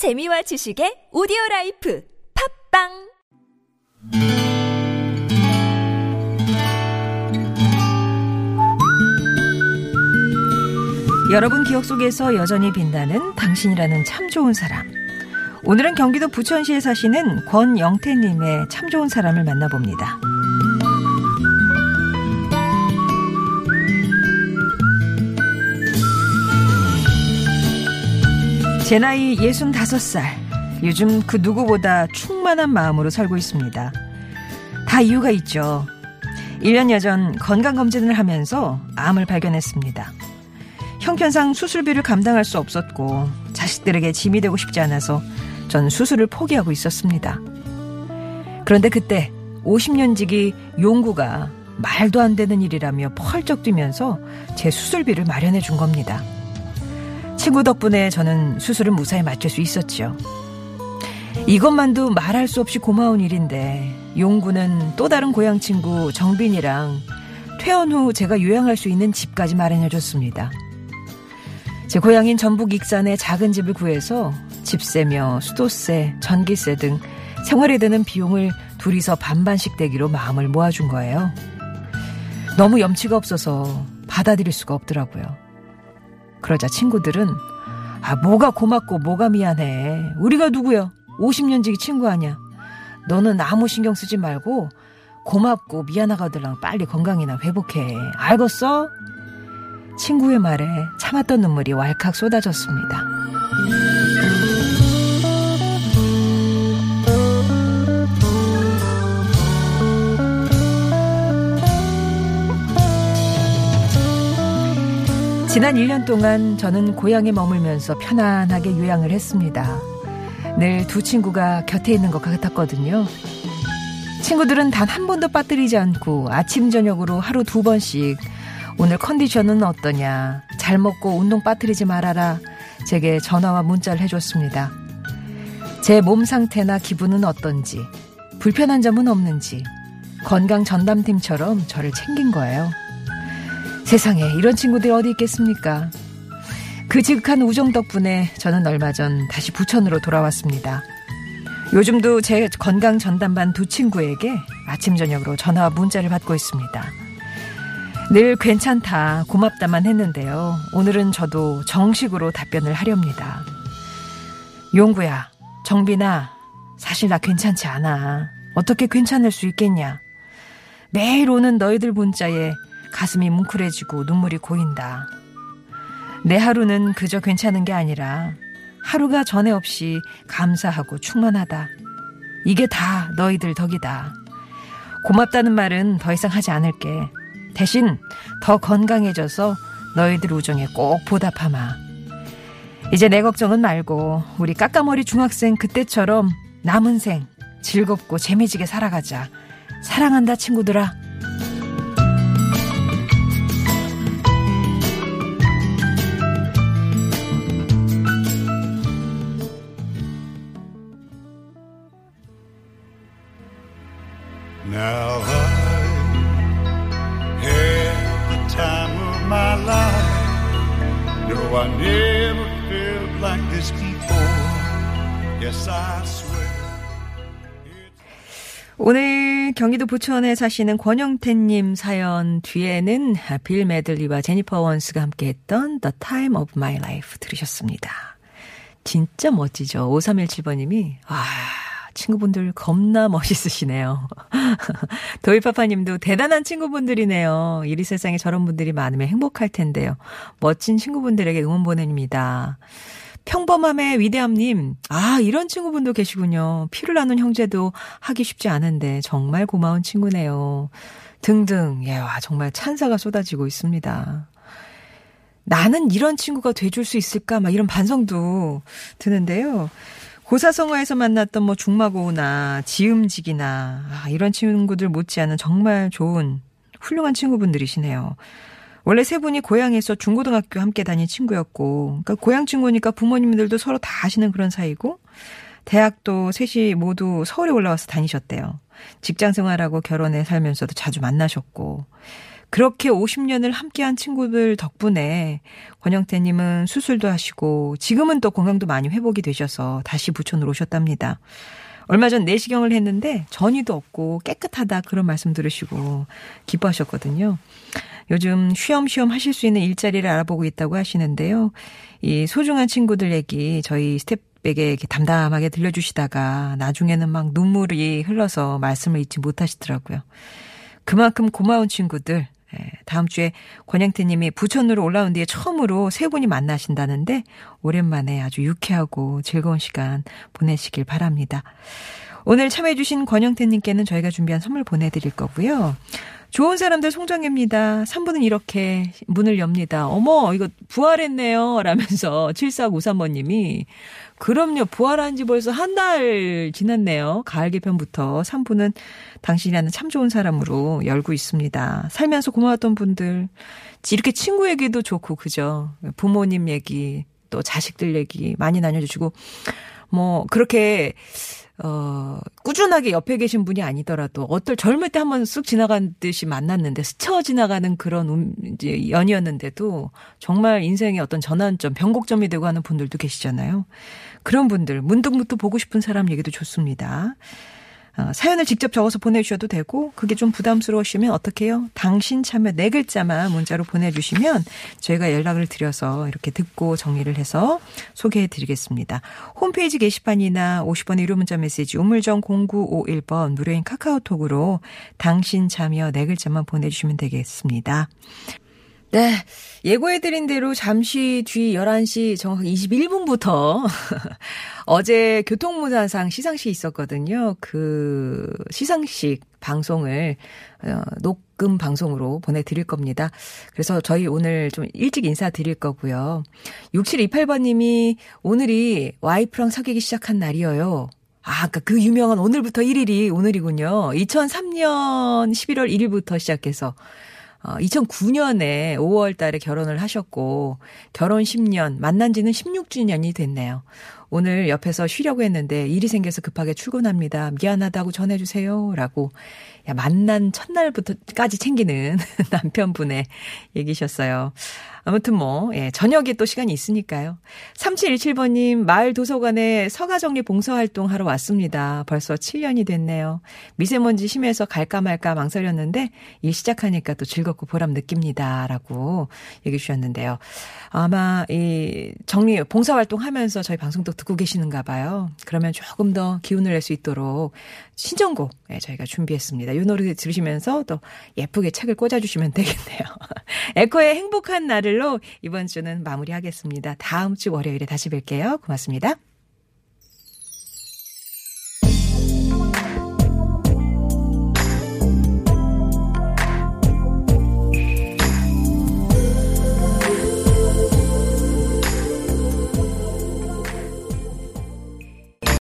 재미와 지식의 오디오 라이프 팟빵 여러분 기억 속에서 여전히 빛나는 당신이라는 참 좋은 사람. 오늘은 경기도 부천시에 사시는 권영태 님의 참 좋은 사람을 만나봅니다. 제 나이 65살. 요즘 그 누구보다 충만한 마음으로 살고 있습니다. 다 이유가 있죠. 1년여 전 건강검진을 하면서 암을 발견했습니다. 형편상 수술비를 감당할 수 없었고 자식들에게 짐이 되고 싶지 않아서 전 수술을 포기하고 있었습니다. 그런데 그때 50년 지기 용구가 말도 안 되는 일이라며 펄쩍 뛰면서 제 수술비를 마련해 준 겁니다. 친구 덕분에 저는 수술을 무사히 마칠 수 있었죠. 이것만도 말할 수 없이 고마운 일인데 용구는 또 다른 고향 친구 정빈이랑 퇴원 후 제가 요양할 수 있는 집까지 마련해 줬습니다. 제 고향인 전북 익산에 작은 집을 구해서 집세며 수도세, 전기세 등 생활에 드는 비용을 둘이서 반반씩 대기로 마음을 모아준 거예요. 너무 염치가 없어서 받아들일 수가 없더라고요. 그러자 친구들은 아 뭐가 고맙고 뭐가 미안해. 우리가 누구야? 50년 지기 친구 아니야. 너는 아무 신경 쓰지 말고 고맙고 미안하거들랑 빨리 건강이나 회복해. 알겠어? 친구의 말에 참았던 눈물이 왈칵 쏟아졌습니다. 지난 1년 동안 저는 고향에 머물면서 편안하게 요양을 했습니다. 늘 두 친구가 곁에 있는 것 같았거든요. 친구들은 단 한 번도 빠뜨리지 않고 아침, 저녁으로 하루 두 번씩 오늘 컨디션은 어떠냐, 잘 먹고 운동 빠뜨리지 말아라, 제게 전화와 문자를 해줬습니다. 제 몸 상태나 기분은 어떤지, 불편한 점은 없는지, 건강 전담팀처럼 저를 챙긴 거예요. 세상에 이런 친구들이 어디 있겠습니까? 그 지극한 우정 덕분에 저는 얼마 전 다시 부천으로 돌아왔습니다. 요즘도 제 건강 전담반 두 친구에게 아침 저녁으로 전화와 문자를 받고 있습니다. 늘 괜찮다, 고맙다만 했는데요. 오늘은 저도 정식으로 답변을 하렵니다. 용구야, 정빈아, 사실 나 괜찮지 않아. 어떻게 괜찮을 수 있겠냐? 매일 오는 너희들 문자에 가슴이 뭉클해지고 눈물이 고인다. 내 하루는 그저 괜찮은 게 아니라 하루가 전에 없이 감사하고 충만하다. 이게 다 너희들 덕이다. 고맙다는 말은 더 이상 하지 않을게. 대신 더 건강해져서 너희들 우정에 꼭 보답하마. 이제 내 걱정은 말고 우리 까까머리 중학생 그때처럼 남은 생 즐겁고 재미지게 살아가자. 사랑한다 친구들아. I never felt like this before. Yes, I swear. 오늘 경기도 부천에 사시는 권영태님 사연 뒤에는 빌 메들리와 제니퍼 원스가 함께했던 The Time of My Life 들으셨습니다. 진짜 멋지죠. 5317번님이 아 친구분들 겁나 멋있으시네요. 도이파파님도 대단한 친구분들이네요. 이리 세상에 저런 분들이 많으면 행복할 텐데요. 멋진 친구분들에게 응원 보냅니다. 평범함의 위대함님, 아, 이런 친구분도 계시군요. 피를 나눈 형제도 하기 쉽지 않은데, 정말 고마운 친구네요. 등등, 예, 와, 정말 찬사가 쏟아지고 있습니다. 나는 이런 친구가 돼줄 수 있을까? 막 이런 반성도 드는데요. 고사성어에서 만났던 뭐 중마고우나 지음직이나, 아, 이런 친구들 못지않은 정말 좋은, 훌륭한 친구분들이시네요. 원래 세 분이 고향에서 중고등학교 함께 다닌 친구였고, 그러니까 고향 친구니까 부모님들도 서로 다 아시는 그런 사이고, 대학도 셋이 모두 서울에 올라와서 다니셨대요. 직장 생활하고 결혼해 살면서도 자주 만나셨고, 그렇게 50년을 함께한 친구들 덕분에 권영태님은 수술도 하시고 지금은 또 건강도 많이 회복이 되셔서 다시 부천으로 오셨답니다. 얼마 전 내시경을 했는데 전이도 없고 깨끗하다 그런 말씀 들으시고 기뻐하셨거든요. 요즘 쉬엄쉬엄 하실 수 있는 일자리를 알아보고 있다고 하시는데요. 이 소중한 친구들 얘기 저희 스태프에게 이렇게 담담하게 들려주시다가 나중에는 막 눈물이 흘러서 말씀을 잇지 못하시더라고요. 그만큼 고마운 친구들 예, 다음 주에 권영태 님이 부천으로 올라온 뒤에 처음으로 세 분이 만나신다는데 오랜만에 아주 유쾌하고 즐거운 시간 보내시길 바랍니다. 오늘 참여해주신 권영태 님께는 저희가 준비한 선물 보내드릴 거고요. 좋은 사람들 송정혜입니다. 3분은 이렇게 문을 엽니다. 어머, 이거 부활했네요. 라면서 7493번님이 그럼요. 부활한 지 벌써 한 달 지났네요. 가을 개편부터 3부는 당신이라는 참 좋은 사람으로 열고 있습니다. 살면서 고마웠던 분들, 이렇게 친구 얘기도 좋고, 그죠? 부모님 얘기, 또 자식들 얘기 많이 나눠주시고, 뭐, 그렇게, 어, 꾸준하게 옆에 계신 분이 아니더라도 어떨 젊을 때 한번 쑥 지나간 듯이 만났는데 스쳐 지나가는 그런 음, 이제 연이었는데도 정말 인생의 어떤 전환점, 변곡점이 되고 하는 분들도 계시잖아요. 그런 분들 문득문득 보고 싶은 사람 얘기도 좋습니다. 어, 사연을 직접 적어서 보내주셔도 되고 그게 좀 부담스러우시면 어떻게 해요? 당신 참여 네 글자만 문자로 보내주시면 저희가 연락을 드려서 이렇게 듣고 정리를 해서 소개해드리겠습니다. 홈페이지 게시판이나 50번의 유료 문자 메시지 우물정 0951번 무료인 카카오톡으로 당신 참여 네 글자만 보내주시면 되겠습니다. 네. 예고해드린 대로 잠시 뒤 11시 정확히 21분부터 어제 교통문화상 시상식이 있었거든요. 그 시상식 방송을 어, 녹음 방송으로 보내드릴 겁니다. 그래서 저희 오늘 좀 일찍 인사드릴 거고요. 6728번님이 오늘이 와이프랑 사귀기 시작한 날이에요. 아, 아까 그 유명한 오늘부터 1일이 오늘이군요. 2003년 11월 1일부터 시작해서 어, 2009년에 5월 달에 결혼을 하셨고, 결혼 10년, 만난 지는 16주년이 됐네요. 오늘 옆에서 쉬려고 했는데 일이 생겨서 급하게 출근합니다. 미안하다고 전해주세요. 라고, 야, 만난 첫날부터까지 챙기는 남편분의 얘기셨어요. 아무튼 뭐, 예, 저녁에 또 시간이 있으니까요. 3717번님, 마을 도서관에 서가정리 봉사활동 하러 왔습니다. 벌써 7년이 됐네요. 미세먼지 심해서 갈까 말까 망설였는데, 일 시작하니까 또 즐겁고 보람 느낍니다. 라고 얘기해 주셨는데요. 아마 이 정리, 봉사활동 하면서 저희 방송도 듣고 계시는가 봐요. 그러면 조금 더 기운을 낼 수 있도록 신청곡, 예, 저희가 준비했습니다. 이 노래 들으시면서 또 예쁘게 책을 꽂아주시면 되겠네요. 에코의 행복한 날을로 이번 주는 마무리하겠습니다. 다음 주 월요일에 다시 뵐게요. 고맙습니다.